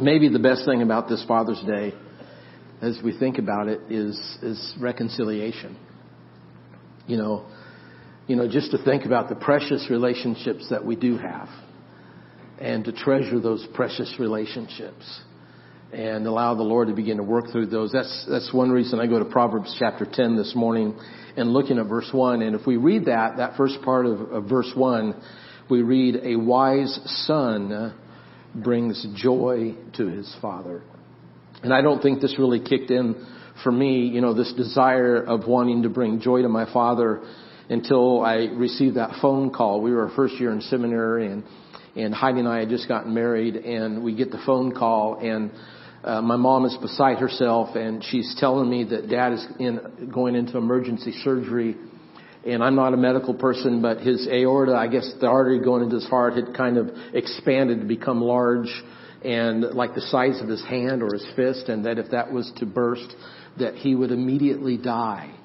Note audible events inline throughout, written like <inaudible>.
maybe the best thing about this Father's Day, as we think about it, is is reconciliation. You know, you know, just to think about the precious relationships that we do have, and to treasure those precious relationships, and allow the Lord to begin to work through those. That's that's one reason I go to Proverbs chapter ten this morning and looking at verse one. And if we read that, that first part of, of verse one, we read, "A wise son." Brings joy to his father. And I don't think this really kicked in for me, you know, this desire of wanting to bring joy to my father until I received that phone call. We were first year in seminary and, and Heidi and I had just gotten married and we get the phone call and uh, my mom is beside herself and she's telling me that dad is in, going into emergency surgery and I'm not a medical person, but his aorta, I guess the artery going into his heart had kind of expanded to become large and like the size of his hand or his fist, and that if that was to burst, that he would immediately die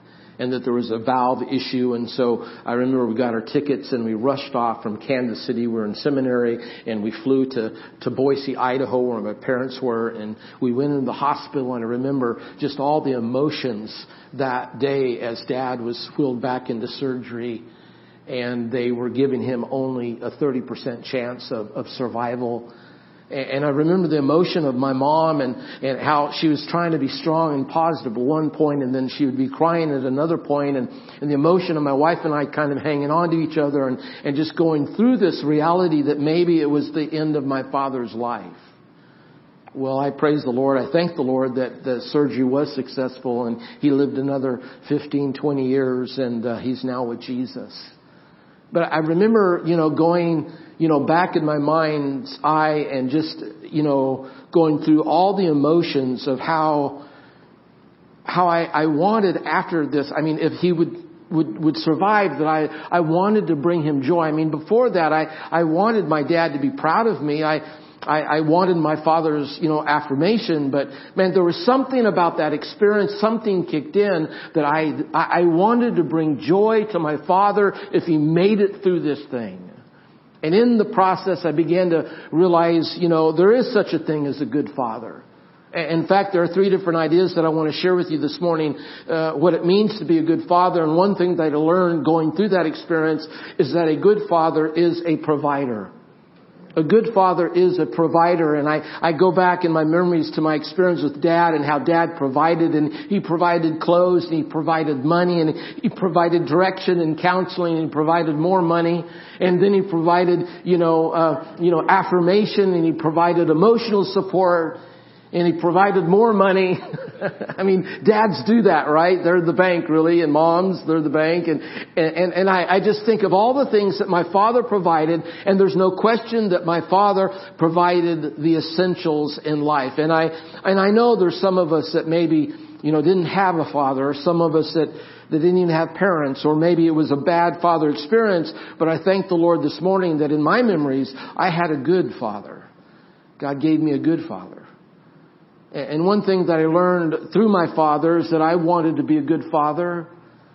and that there was a valve issue. And so I remember we got our tickets and we rushed off from Kansas City. We were in seminary and we flew to, to Boise, Idaho where my parents were and we went into the hospital and I remember just all the emotions that day as dad was wheeled back into surgery and they were giving him only a 30% chance of, of survival and I remember the emotion of my mom and, and how she was trying to be strong and positive at one point and then she would be crying at another point and, and the emotion of my wife and I kind of hanging on to each other and, and just going through this reality that maybe it was the end of my father's life. Well, I praise the Lord. I thank the Lord that the surgery was successful and he lived another 15, 20 years and uh, he's now with Jesus. But I remember, you know, going you know, back in my mind's eye and just, you know, going through all the emotions of how, how I, I wanted after this. I mean, if he would, would, would survive, that I, I wanted to bring him joy. I mean, before that, I, I wanted my dad to be proud of me. I, I, I wanted my father's, you know, affirmation, but man, there was something about that experience, something kicked in that I, I wanted to bring joy to my father if he made it through this thing. And in the process, I began to realize, you know, there is such a thing as a good father. In fact, there are three different ideas that I want to share with you this morning, uh, what it means to be a good father. And one thing that I learned going through that experience is that a good father is a provider. A good father is a provider and I, I go back in my memories to my experience with dad and how dad provided and he provided clothes and he provided money and he provided direction and counseling and he provided more money and then he provided, you know, uh, you know, affirmation and he provided emotional support and he provided more money. <laughs> I mean, dads do that, right? They're the bank, really, and moms, they're the bank. And, and, and I, I just think of all the things that my father provided, and there's no question that my father provided the essentials in life. And I, and I know there's some of us that maybe, you know, didn't have a father, or some of us that, that didn't even have parents, or maybe it was a bad father experience, but I thank the Lord this morning that in my memories, I had a good father. God gave me a good father. And one thing that I learned through my father is that I wanted to be a good father.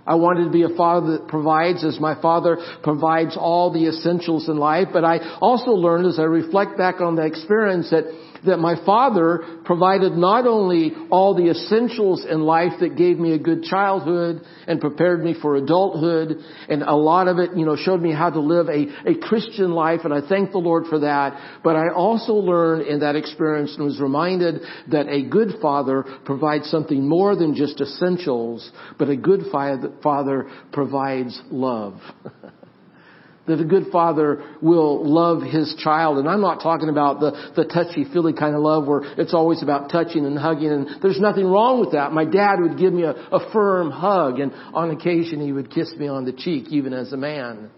I wanted to be a father that provides as my father provides all the essentials in life. But I also learned as I reflect back on the experience that that my father provided not only all the essentials in life that gave me a good childhood and prepared me for adulthood, and a lot of it, you know, showed me how to live a, a Christian life, and I thank the Lord for that, but I also learned in that experience and was reminded that a good father provides something more than just essentials, but a good father provides love. <laughs> that a good father will love his child. And I'm not talking about the, the touchy-feely kind of love where it's always about touching and hugging. And there's nothing wrong with that. My dad would give me a, a firm hug and on occasion he would kiss me on the cheek even as a man.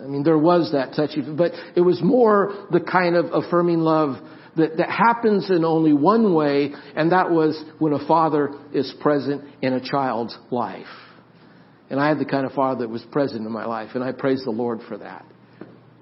I mean, there was that touchy, but it was more the kind of affirming love that, that happens in only one way, and that was when a father is present in a child's life. And I had the kind of father that was present in my life, and I praise the Lord for that.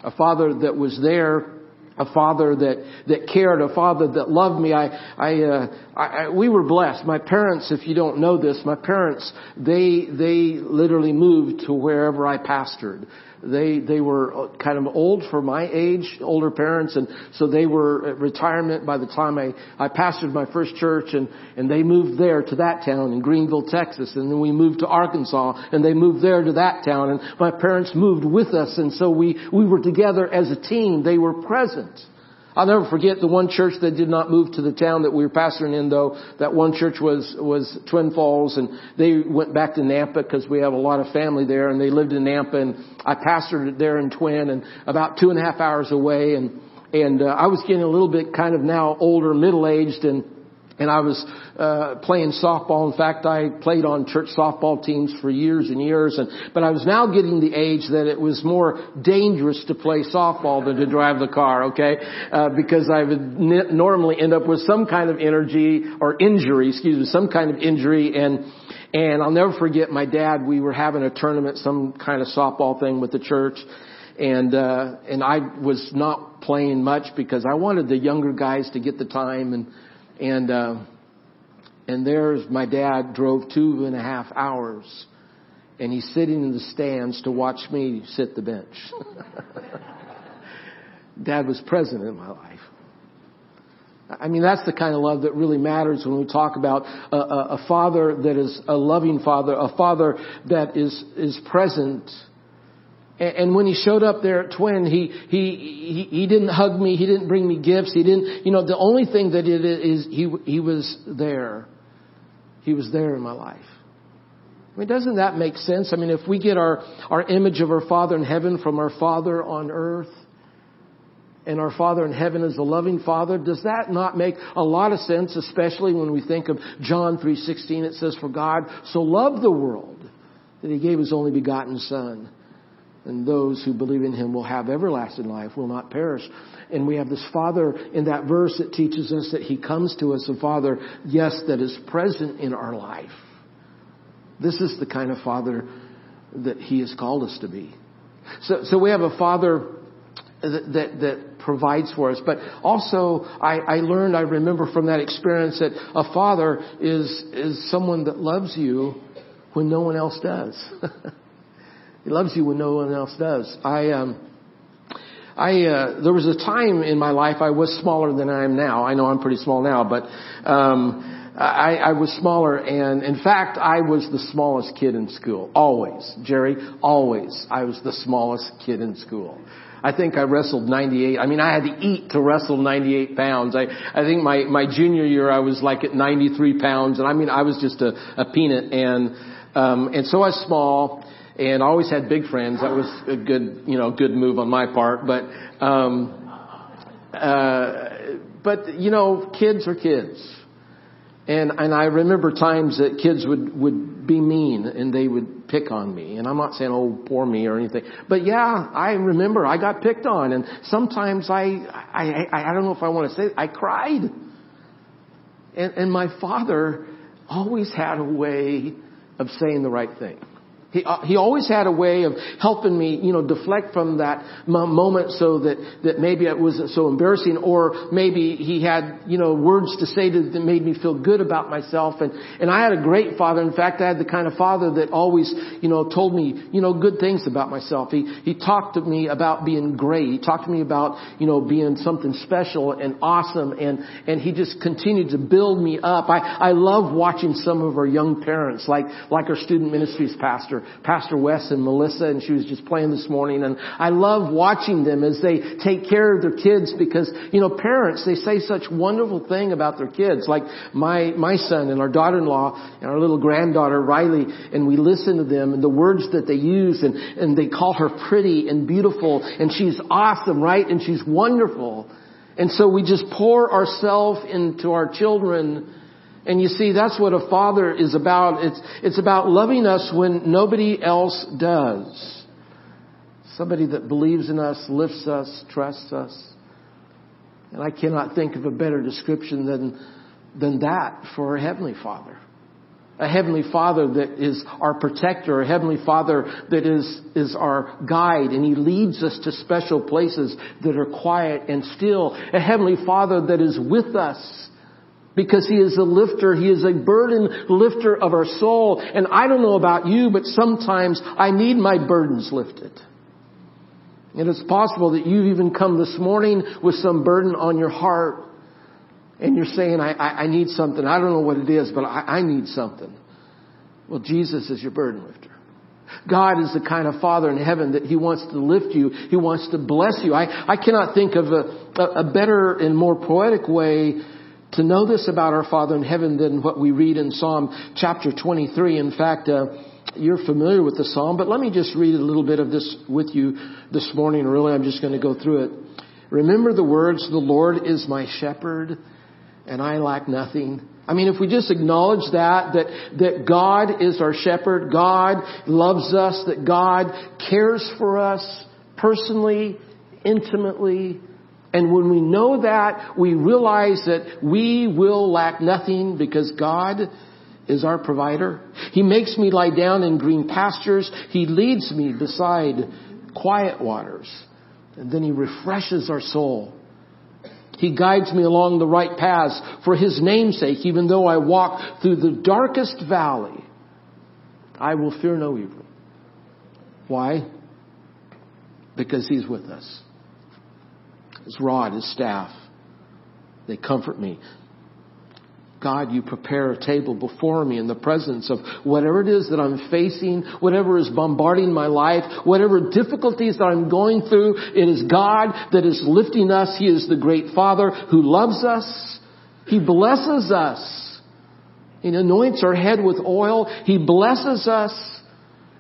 A father that was there a father that, that cared, a father that loved me. I, I, uh, I, I, we were blessed. My parents, if you don't know this, my parents, they, they literally moved to wherever I pastored. They they were uh, kind of old for my age, older parents, and so they were at retirement by the time I I pastored my first church, and and they moved there to that town in Greenville, Texas, and then we moved to Arkansas, and they moved there to that town, and my parents moved with us, and so we we were together as a team. They were present. I'll never forget the one church that did not move to the town that we were pastoring in though. That one church was, was Twin Falls and they went back to Nampa because we have a lot of family there and they lived in Nampa and I pastored there in Twin and about two and a half hours away and, and uh, I was getting a little bit kind of now older, middle aged and and I was uh, playing softball. In fact, I played on church softball teams for years and years. And but I was now getting the age that it was more dangerous to play softball than to drive the car. Okay, uh, because I would n- normally end up with some kind of energy or injury, excuse me, some kind of injury. And and I'll never forget my dad. We were having a tournament, some kind of softball thing with the church. And uh, and I was not playing much because I wanted the younger guys to get the time and and, uh, and there's my dad drove two and a half hours and he's sitting in the stands to watch me sit the bench. <laughs> dad was present in my life. I mean, that's the kind of love that really matters when we talk about a, a, a, father that is a loving father, a father that is, is present and when he showed up there at Twin, he, he, he, he didn't hug me. He didn't bring me gifts. He didn't, you know, the only thing that it is, he, he was there. He was there in my life. I mean, doesn't that make sense? I mean, if we get our, our image of our Father in heaven from our Father on earth, and our Father in heaven is a loving Father, does that not make a lot of sense, especially when we think of John 3.16, it says, For God so loved the world that He gave His only begotten Son and those who believe in him will have everlasting life, will not perish. And we have this Father in that verse that teaches us that he comes to us, a Father, yes, that is present in our life. This is the kind of Father that he has called us to be. So, so we have a Father that, that, that provides for us. But also, I, I learned, I remember from that experience that a Father is, is someone that loves you when no one else does. <laughs> He loves you when no one else does. I, um, I, uh, there was a time in my life I was smaller than I am now. I know I'm pretty small now, but, um, I, I was smaller and in fact I was the smallest kid in school. Always. Jerry, always. I was the smallest kid in school. I think I wrestled 98. I mean, I had to eat to wrestle 98 pounds. I, I think my, my junior year I was like at 93 pounds and I mean, I was just a, a peanut and, um, and so I was small and always had big friends. That was a good, you know, good move on my part. But, um, uh, but you know, kids are kids. And, and I remember times that kids would, would be mean and they would pick on me. And I'm not saying, oh, poor me or anything. But yeah, I remember I got picked on and sometimes I, I, I, I don't know if I want to say it, I cried. And, and my father always had a way of saying the right thing. He, uh, he always had a way of helping me, you know, deflect from that moment so that, that maybe it wasn't so embarrassing or maybe he had, you know, words to say that, that made me feel good about myself. And, and I had a great father. In fact, I had the kind of father that always, you know, told me, you know, good things about myself. He, he talked to me about being great. He talked to me about, you know, being something special and awesome. And, and he just continued to build me up. I, I love watching some of our young parents, like, like our student ministries pastor Pastor Wes and Melissa, and she was just playing this morning. And I love watching them as they take care of their kids because, you know, parents, they say such wonderful thing about their kids. Like my, my son and our daughter-in-law and our little granddaughter, Riley, and we listen to them and the words that they use and, and they call her pretty and beautiful and she's awesome, right? And she's wonderful. And so we just pour ourselves into our children and you see, that's what a father is about. It's, it's about loving us when nobody else does. Somebody that believes in us, lifts us, trusts us. And I cannot think of a better description than, than that for a Heavenly Father. a heavenly father that is our protector, a heavenly father that is, is our guide and he leads us to special places that are quiet and still, a heavenly father that is with us because he is a lifter. He is a burden lifter of our soul. And I don't know about you, but sometimes I need my burdens lifted. And it's possible that you've even come this morning with some burden on your heart and you're saying, I, I, I need something. I don't know what it is, but I, I need something. Well, Jesus is your burden lifter. God is the kind of Father in heaven that He wants to lift you. He wants to bless you. I, I cannot think of a, a better and more poetic way to know this about our Father in heaven than what we read in Psalm chapter 23. In fact, uh, you're familiar with the Psalm, but let me just read a little bit of this with you this morning. Really, I'm just going to go through it. Remember the words, the Lord is my shepherd and I lack nothing. I mean, if we just acknowledge that, that, that God is our shepherd, God loves us, that God cares for us personally, intimately, and when we know that, we realize that we will lack nothing because God is our provider. He makes me lie down in green pastures. He leads me beside quiet waters. And then He refreshes our soul. He guides me along the right paths for His name's sake, even though I walk through the darkest valley. I will fear no evil. Why? Because He's with us. His rod, His staff, they comfort me. God, you prepare a table before me in the presence of whatever it is that I'm facing, whatever is bombarding my life, whatever difficulties that I'm going through. It is God that is lifting us. He is the great Father who loves us. He blesses us. He anoints our head with oil. He blesses us.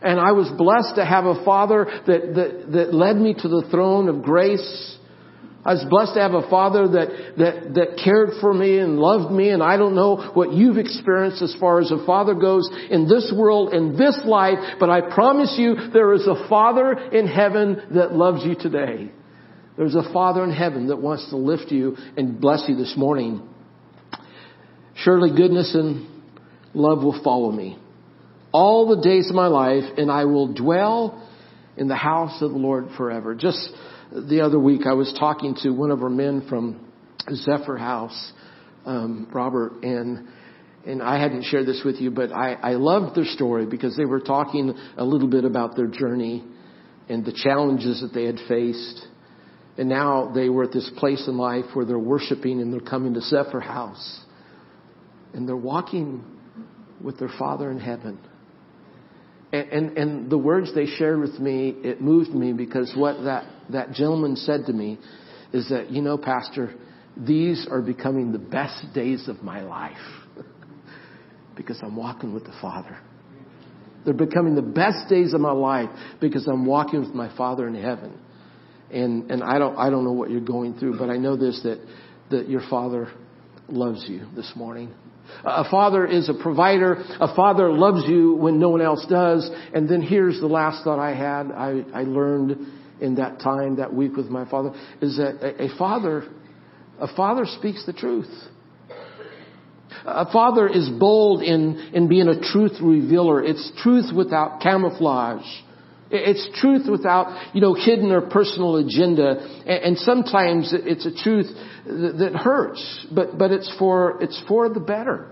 And I was blessed to have a Father that, that, that led me to the throne of grace. I was blessed to have a father that, that, that cared for me and loved me, and I don't know what you've experienced as far as a father goes in this world, in this life, but I promise you there is a father in heaven that loves you today. There's a father in heaven that wants to lift you and bless you this morning. Surely goodness and love will follow me all the days of my life, and I will dwell in the house of the Lord forever. Just the other week I was talking to one of our men from Zephyr House, um, Robert, and and I hadn't shared this with you, but I, I loved their story because they were talking a little bit about their journey and the challenges that they had faced. And now they were at this place in life where they're worshiping and they're coming to Zephyr House. And they're walking with their Father in heaven. And, and, the words they shared with me, it moved me because what that, that gentleman said to me is that, you know, Pastor, these are becoming the best days of my life <laughs> because I'm walking with the Father. They're becoming the best days of my life because I'm walking with my Father in heaven. And, and I don't, I don't know what you're going through, but I know this, that, that your Father loves you this morning. A father is a provider. A father loves you when no one else does. And then here's the last thought I had. I, I learned in that time, that week with my father, is that a, a father, a father speaks the truth. A father is bold in, in being a truth revealer. It's truth without camouflage. It's truth without, you know, hidden or personal agenda. And, sometimes it's a truth that hurts, but, but it's for, it's for the better.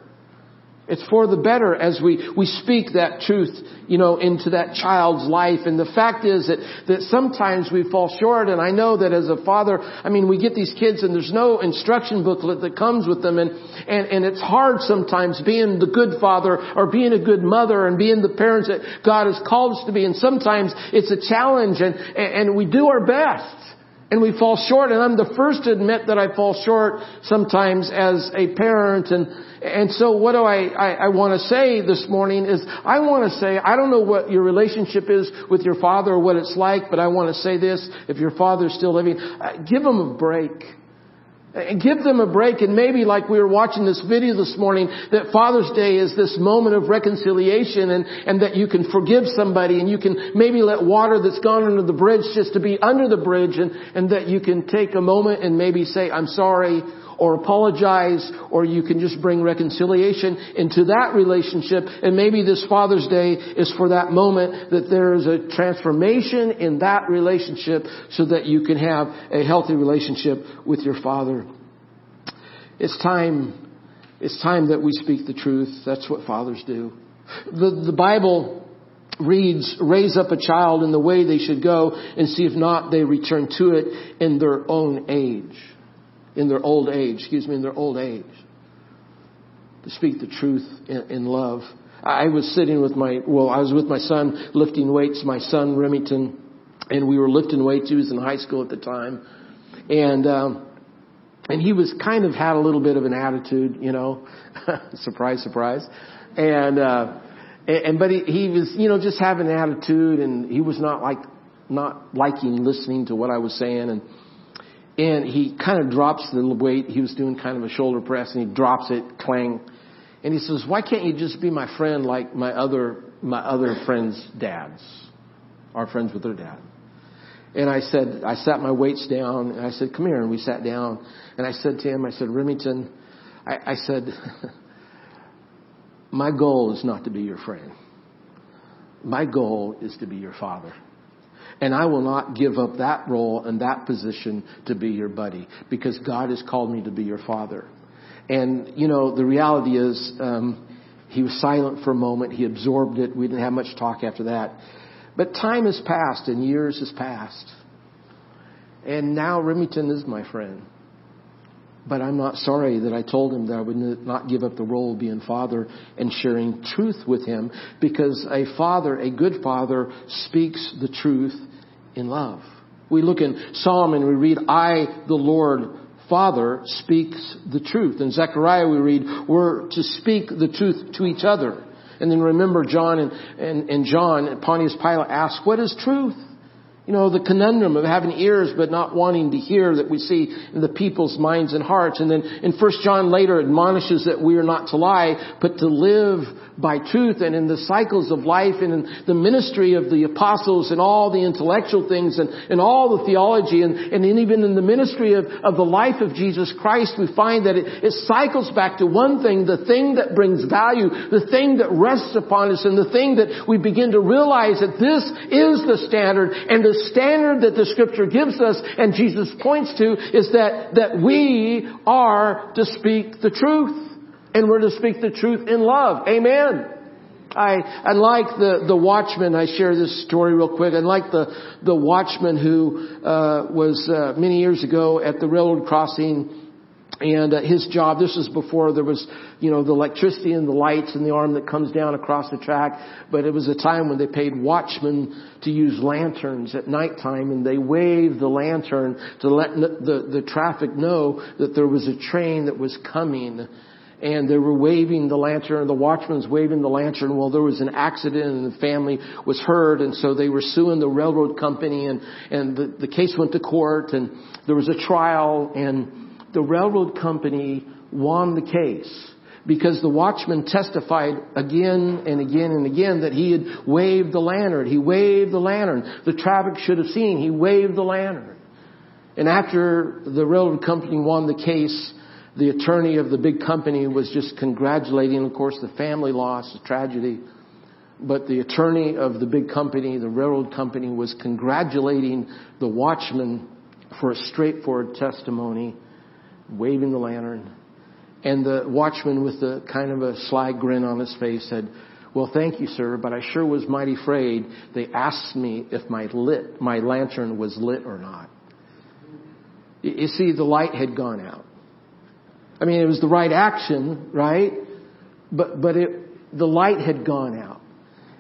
It's for the better as we, we speak that truth, you know, into that child's life. And the fact is that, that sometimes we fall short. And I know that as a father, I mean, we get these kids and there's no instruction booklet that comes with them. And, and, and it's hard sometimes being the good father or being a good mother and being the parents that God has called us to be. And sometimes it's a challenge and, and we do our best. And we fall short, and I'm the first to admit that I fall short sometimes as a parent. And, and so what do I, I, I want to say this morning is I want to say, I don't know what your relationship is with your father or what it's like, but I want to say this, if your father's still living, uh, give him a break. Give them a break. And maybe like we were watching this video this morning that Father's Day is this moment of reconciliation and, and that you can forgive somebody and you can maybe let water that's gone under the bridge just to be under the bridge and, and that you can take a moment and maybe say, I'm sorry or apologize or you can just bring reconciliation into that relationship and maybe this Father's Day is for that moment that there is a transformation in that relationship so that you can have a healthy relationship with your Father. It's time it's time that we speak the truth. That's what fathers do. The, the Bible reads, raise up a child in the way they should go and see if not they return to it in their own age in their old age, excuse me, in their old age. To speak the truth in, in love. I was sitting with my, well, I was with my son lifting weights, my son Remington, and we were lifting weights. He was in high school at the time. And, um, and he was kind of had a little bit of an attitude, you know, <laughs> surprise, surprise. And, uh, and, but he, he was, you know, just having an attitude and he was not like, not liking listening to what I was saying. And, and he kind of drops the weight. He was doing kind of a shoulder press and he drops it, clang. And he says, why can't you just be my friend like my other, my other friends' dads? Our friends with their dad. And I said, I sat my weights down and I said, come here. And we sat down and I said to him, I said, Remington, I, I said, <laughs> my goal is not to be your friend. My goal is to be your father. And I will not give up that role and that position to be your buddy because God has called me to be your father. And, you know, the reality is, um, he was silent for a moment. He absorbed it. We didn't have much talk after that. But time has passed and years has passed. And now Remington is my friend. But I'm not sorry that I told him that I would not give up the role of being father and sharing truth with him because a father, a good father, speaks the truth in love. We look in Psalm and we read, I, the Lord, Father, speaks the truth. In Zechariah we read, we're to speak the truth to each other. And then remember John and, and, and John, Pontius Pilate asked, what is truth? You know, the conundrum of having ears but not wanting to hear that we see in the people's minds and hearts. And then in First John later admonishes that we are not to lie, but to live by truth and in the cycles of life and in the ministry of the apostles and all the intellectual things and, and all the theology and, and even in the ministry of, of the life of Jesus Christ, we find that it, it cycles back to one thing, the thing that brings value, the thing that rests upon us and the thing that we begin to realize that this is the standard and the standard that the scripture gives us and Jesus points to is that, that we are to speak the truth. And we're to speak the truth in love. Amen. I, I like the, the watchman, I share this story real quick. I like the, the watchman who, uh, was, uh, many years ago at the railroad crossing and uh, his job, this was before there was, you know, the electricity and the lights and the arm that comes down across the track. But it was a time when they paid watchmen to use lanterns at nighttime and they waved the lantern to let the, the traffic know that there was a train that was coming and they were waving the lantern, and the watchman's waving the lantern. Well, there was an accident and the family was hurt and so they were suing the railroad company and, and the, the case went to court and there was a trial and the railroad company won the case because the watchman testified again and again and again that he had waved the lantern. He waved the lantern. The traffic should have seen. He waved the lantern. And after the railroad company won the case, the attorney of the big company was just congratulating, of course, the family loss, the tragedy. But the attorney of the big company, the railroad company, was congratulating the watchman for a straightforward testimony, waving the lantern. And the watchman with the kind of a sly grin on his face said, well, thank you, sir, but I sure was mighty afraid. They asked me if my lit, my lantern was lit or not. You see, the light had gone out. I mean, it was the right action, right? But, but it, the light had gone out.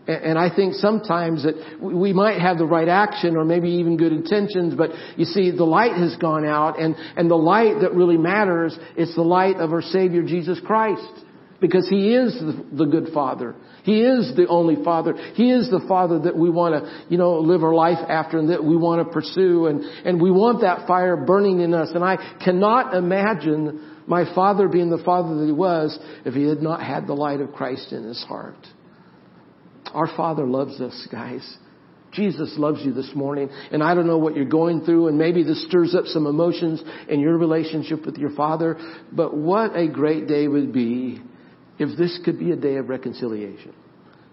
And I think sometimes that we might have the right action or maybe even good intentions, but you see, the light has gone out and, and the light that really matters is the light of our Savior Jesus Christ. Because He is the, the good Father. He is the only Father. He is the Father that we want to, you know, live our life after and that we want to pursue and, and we want that fire burning in us. And I cannot imagine my father being the father that he was if he had not had the light of Christ in his heart. Our Father loves us, guys. Jesus loves you this morning, and I don't know what you're going through, and maybe this stirs up some emotions in your relationship with your Father, but what a great day would be if this could be a day of reconciliation.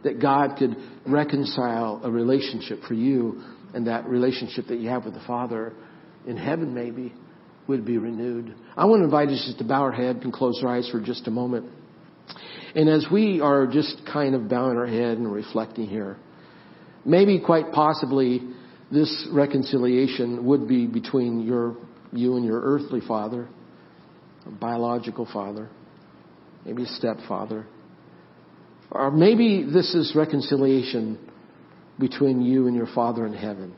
That God could reconcile a relationship for you, and that relationship that you have with the Father in heaven maybe would be renewed. I want to invite us just to bow our head and close our eyes for just a moment. And as we are just kind of bowing our head and reflecting here, maybe quite possibly this reconciliation would be between your, you and your earthly father, biological father, maybe a stepfather. Or maybe this is reconciliation between you and your father in heaven.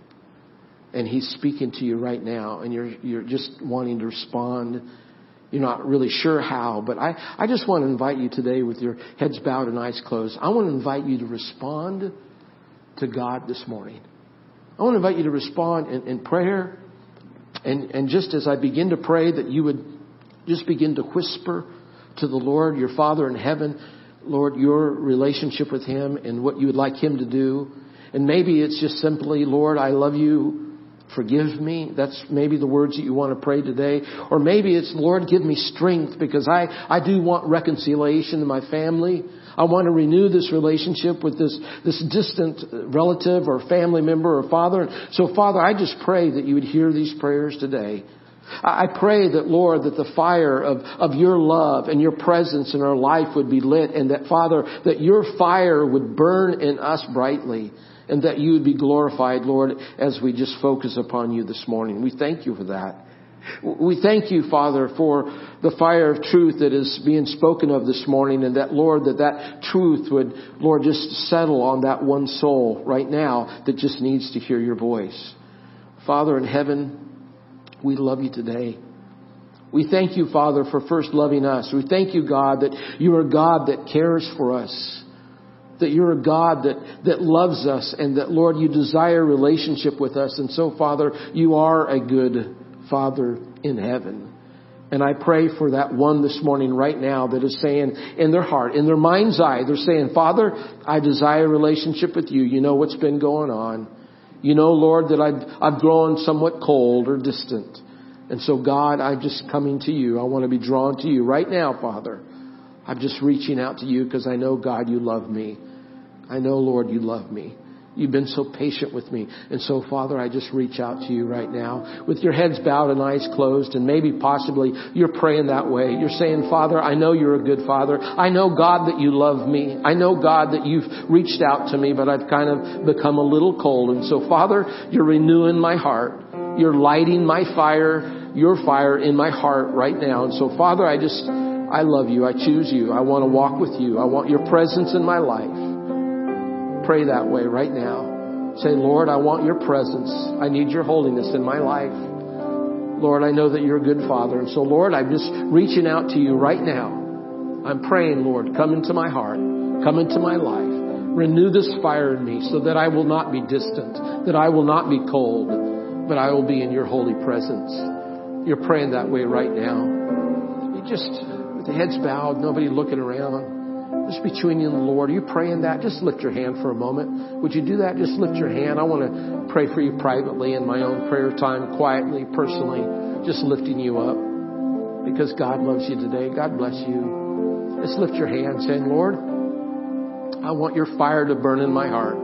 And he's speaking to you right now and you're, you're just wanting to respond you're not really sure how, but I, I just want to invite you today with your heads bowed and eyes closed. I want to invite you to respond to God this morning. I want to invite you to respond in, in prayer. And, and just as I begin to pray, that you would just begin to whisper to the Lord, your Father in heaven, Lord, your relationship with Him and what you would like Him to do. And maybe it's just simply, Lord, I love you forgive me. That's maybe the words that you want to pray today. Or maybe it's, Lord, give me strength because I, I do want reconciliation in my family. I want to renew this relationship with this, this distant relative or family member or father. So Father, I just pray that you would hear these prayers today. I pray that, Lord, that the fire of, of your love and your presence in our life would be lit and that, Father, that your fire would burn in us brightly and that you would be glorified, Lord, as we just focus upon you this morning. We thank you for that. We thank you, Father, for the fire of truth that is being spoken of this morning and that, Lord, that that truth would, Lord, just settle on that one soul right now that just needs to hear your voice. Father in heaven, we love you today. We thank you, Father, for first loving us. We thank you, God, that you are God that cares for us that you're a God that, that loves us and that, Lord, you desire relationship with us. And so, Father, you are a good Father in heaven. And I pray for that one this morning right now that is saying in their heart, in their mind's eye, they're saying, Father, I desire relationship with you. You know what's been going on. You know, Lord, that I've, I've grown somewhat cold or distant. And so God, I'm just coming to you. I want to be drawn to you right now, Father. I'm just reaching out to you because I know, God, you love me. I know, Lord, you love me. You've been so patient with me. And so, Father, I just reach out to you right now with your heads bowed and eyes closed and maybe possibly you're praying that way. You're saying, Father, I know you're a good Father. I know, God, that you love me. I know, God, that you've reached out to me, but I've kind of become a little cold. And so, Father, you're renewing my heart. You're lighting my fire, your fire in my heart right now. And so, Father, I just, I love you. I choose you. I want to walk with you. I want your presence in my life pray that way right now. Say, Lord, I want your presence. I need your holiness in my life. Lord, I know that you're a good father. And so, Lord, I'm just reaching out to you right now. I'm praying, Lord, come into my heart, come into my life. Renew this fire in me so that I will not be distant, that I will not be cold, but I will be in your holy presence. You're praying that way right now. You just, the heads bowed, nobody looking around. Just between you and the Lord. Are you praying that? Just lift your hand for a moment. Would you do that? Just lift your hand. I want to pray for you privately in my own prayer time, quietly, personally, just lifting you up because God loves you today. God bless you. Just lift your hand saying, Lord, I want your fire to burn in my heart.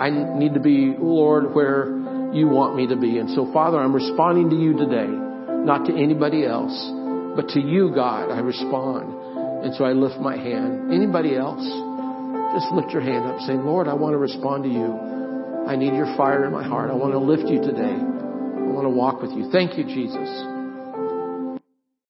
I need to be, Lord, where you want me to be. And so, Father, I'm responding to you today, not to anybody else, but to you, God, I respond. And so I lift my hand. Anybody else? Just lift your hand up saying, Lord, I want to respond to you. I need your fire in my heart. I want to lift you today. I want to walk with you. Thank you, Jesus.